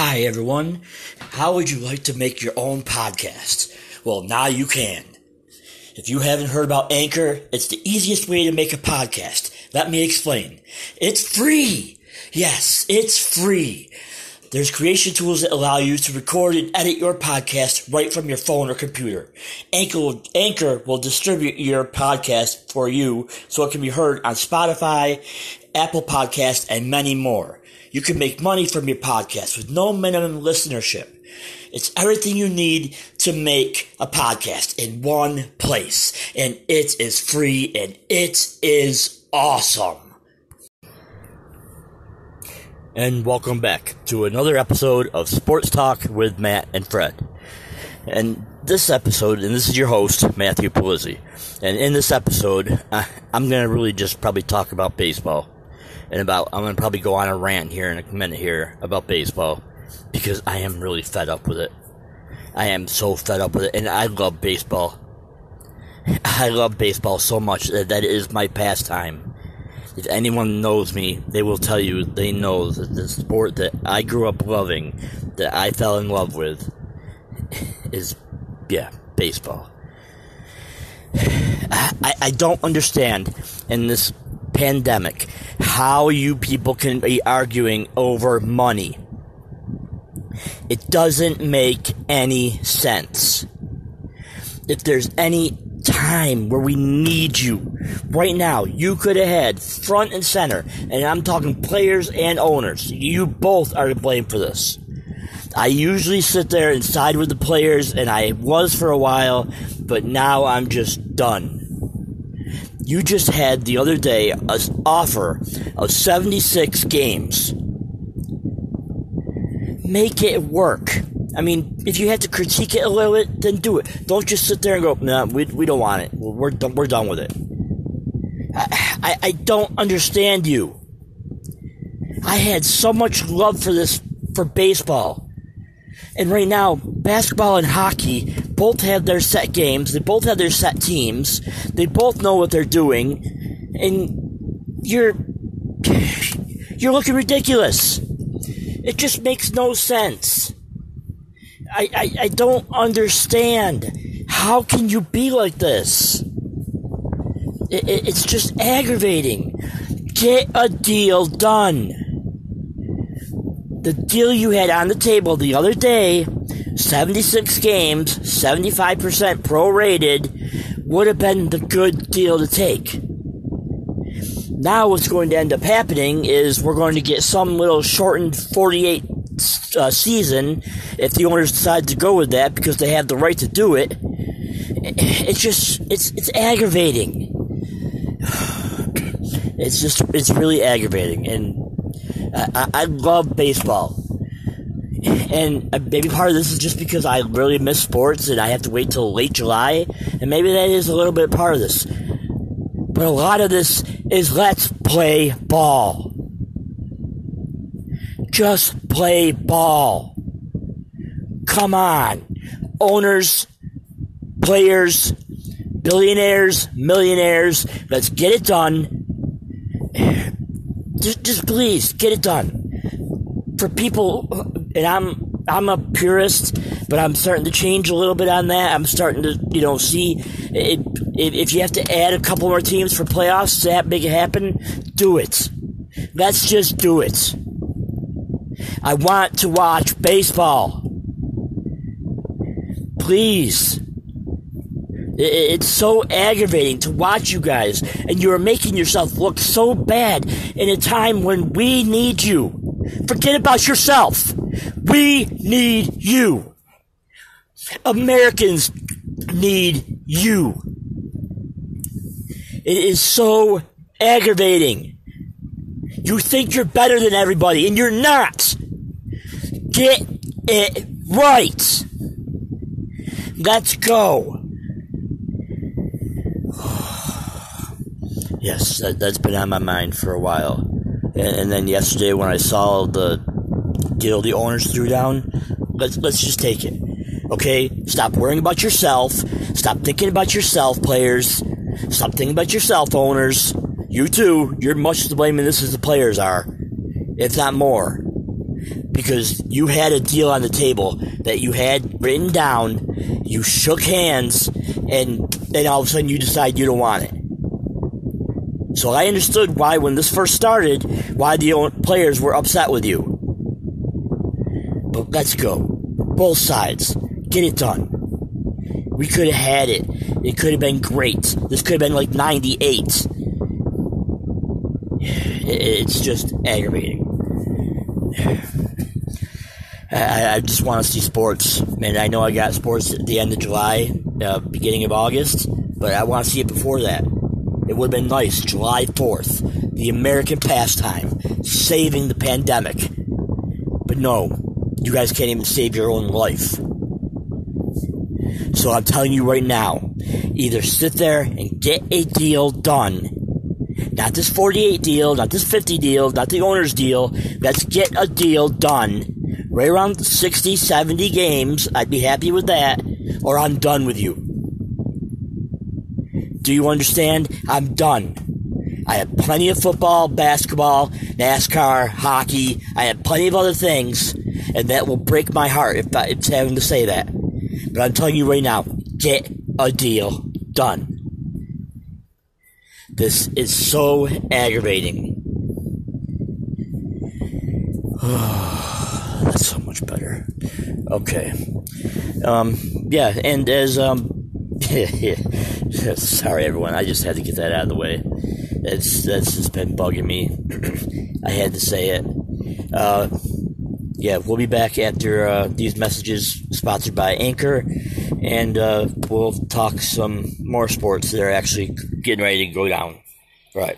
Hi, everyone. How would you like to make your own podcast? Well, now you can. If you haven't heard about Anchor, it's the easiest way to make a podcast. Let me explain. It's free. Yes, it's free. There's creation tools that allow you to record and edit your podcast right from your phone or computer. Anchor will, Anchor will distribute your podcast for you so it can be heard on Spotify, Apple Podcast, and many more. You can make money from your podcast with no minimum listenership. It's everything you need to make a podcast in one place. And it is free and it is awesome and welcome back to another episode of Sports Talk with Matt and Fred. And this episode, and this is your host, Matthew Polizzi. And in this episode, I'm going to really just probably talk about baseball. And about, I'm going to probably go on a rant here in a minute here about baseball because I am really fed up with it. I am so fed up with it, and I love baseball. I love baseball so much that that is my pastime if anyone knows me, they will tell you they know that the sport that I grew up loving, that I fell in love with, is, yeah, baseball. I, I don't understand in this pandemic how you people can be arguing over money. It doesn't make any sense. If there's any time where we need you. Right now, you could have had front and center, and I'm talking players and owners. You both are to blame for this. I usually sit there and side with the players, and I was for a while, but now I'm just done. You just had the other day an offer of 76 games. Make it work. I mean, if you have to critique it a little bit, then do it. Don't just sit there and go, "No, nah, we, we don't want it. We're done. We're done with it." I, I, I don't understand you. I had so much love for this for baseball, and right now, basketball and hockey both have their set games. They both have their set teams. They both know what they're doing, and you're you're looking ridiculous. It just makes no sense. I, I, I don't understand. How can you be like this? It, it, it's just aggravating. Get a deal done. The deal you had on the table the other day, 76 games, 75% prorated, would have been the good deal to take. Now, what's going to end up happening is we're going to get some little shortened 48 uh, season if the owners decide to go with that because they have the right to do it. It's just it's it's aggravating. It's just it's really aggravating, and I, I love baseball. And maybe part of this is just because I really miss sports and I have to wait till late July, and maybe that is a little bit part of this. But a lot of this is let's play ball. Just play ball. Come on. Owners, players, billionaires, millionaires, let's get it done. Just, just please get it done. For people, and I'm, I'm a purist, but I'm starting to change a little bit on that. I'm starting to, you know, see if you have to add a couple more teams for playoffs to make it happen, do it. Let's just do it. I want to watch baseball. Please. It's so aggravating to watch you guys, and you are making yourself look so bad in a time when we need you. Forget about yourself. We need you. Americans need you. It is so aggravating. You think you're better than everybody, and you're not. Get it right. Let's go. yes, that, has been on my mind for a while. And, and, then yesterday when I saw the deal the owners threw down, let's let's just take it. Okay? Stop worrying about yourself. Stop thinking about yourself, players. Stop thinking about yourself, owners. You too, you're much to blame in this as the players are. If not more. Because you had a deal on the table that you had written down, you shook hands, and then all of a sudden you decide you don't want it. So I understood why, when this first started, why the players were upset with you. But let's go. Both sides. Get it done. We could have had it. It could have been great. This could have been like 98. It's just aggravating. I, I just want to see sports. Man, I know I got sports at the end of July, uh, beginning of August, but I want to see it before that. It would have been nice. July 4th, the American pastime, saving the pandemic. But no, you guys can't even save your own life. So I'm telling you right now, either sit there and get a deal done. Not this 48 deal, not this 50 deal, not the owner's deal. Let's get a deal done right around 60, 70 games. I'd be happy with that, or I'm done with you. Do you understand? I'm done. I have plenty of football, basketball, NASCAR, hockey. I have plenty of other things, and that will break my heart if it's having to say that. But I'm telling you right now, get a deal done. This is so aggravating. Better. Okay. Um, yeah, and as, um, sorry everyone, I just had to get that out of the way. It's, that's just been bugging me. I had to say it. Uh, yeah, we'll be back after uh, these messages sponsored by Anchor, and uh, we'll talk some more sports that are actually getting ready to go down. Right.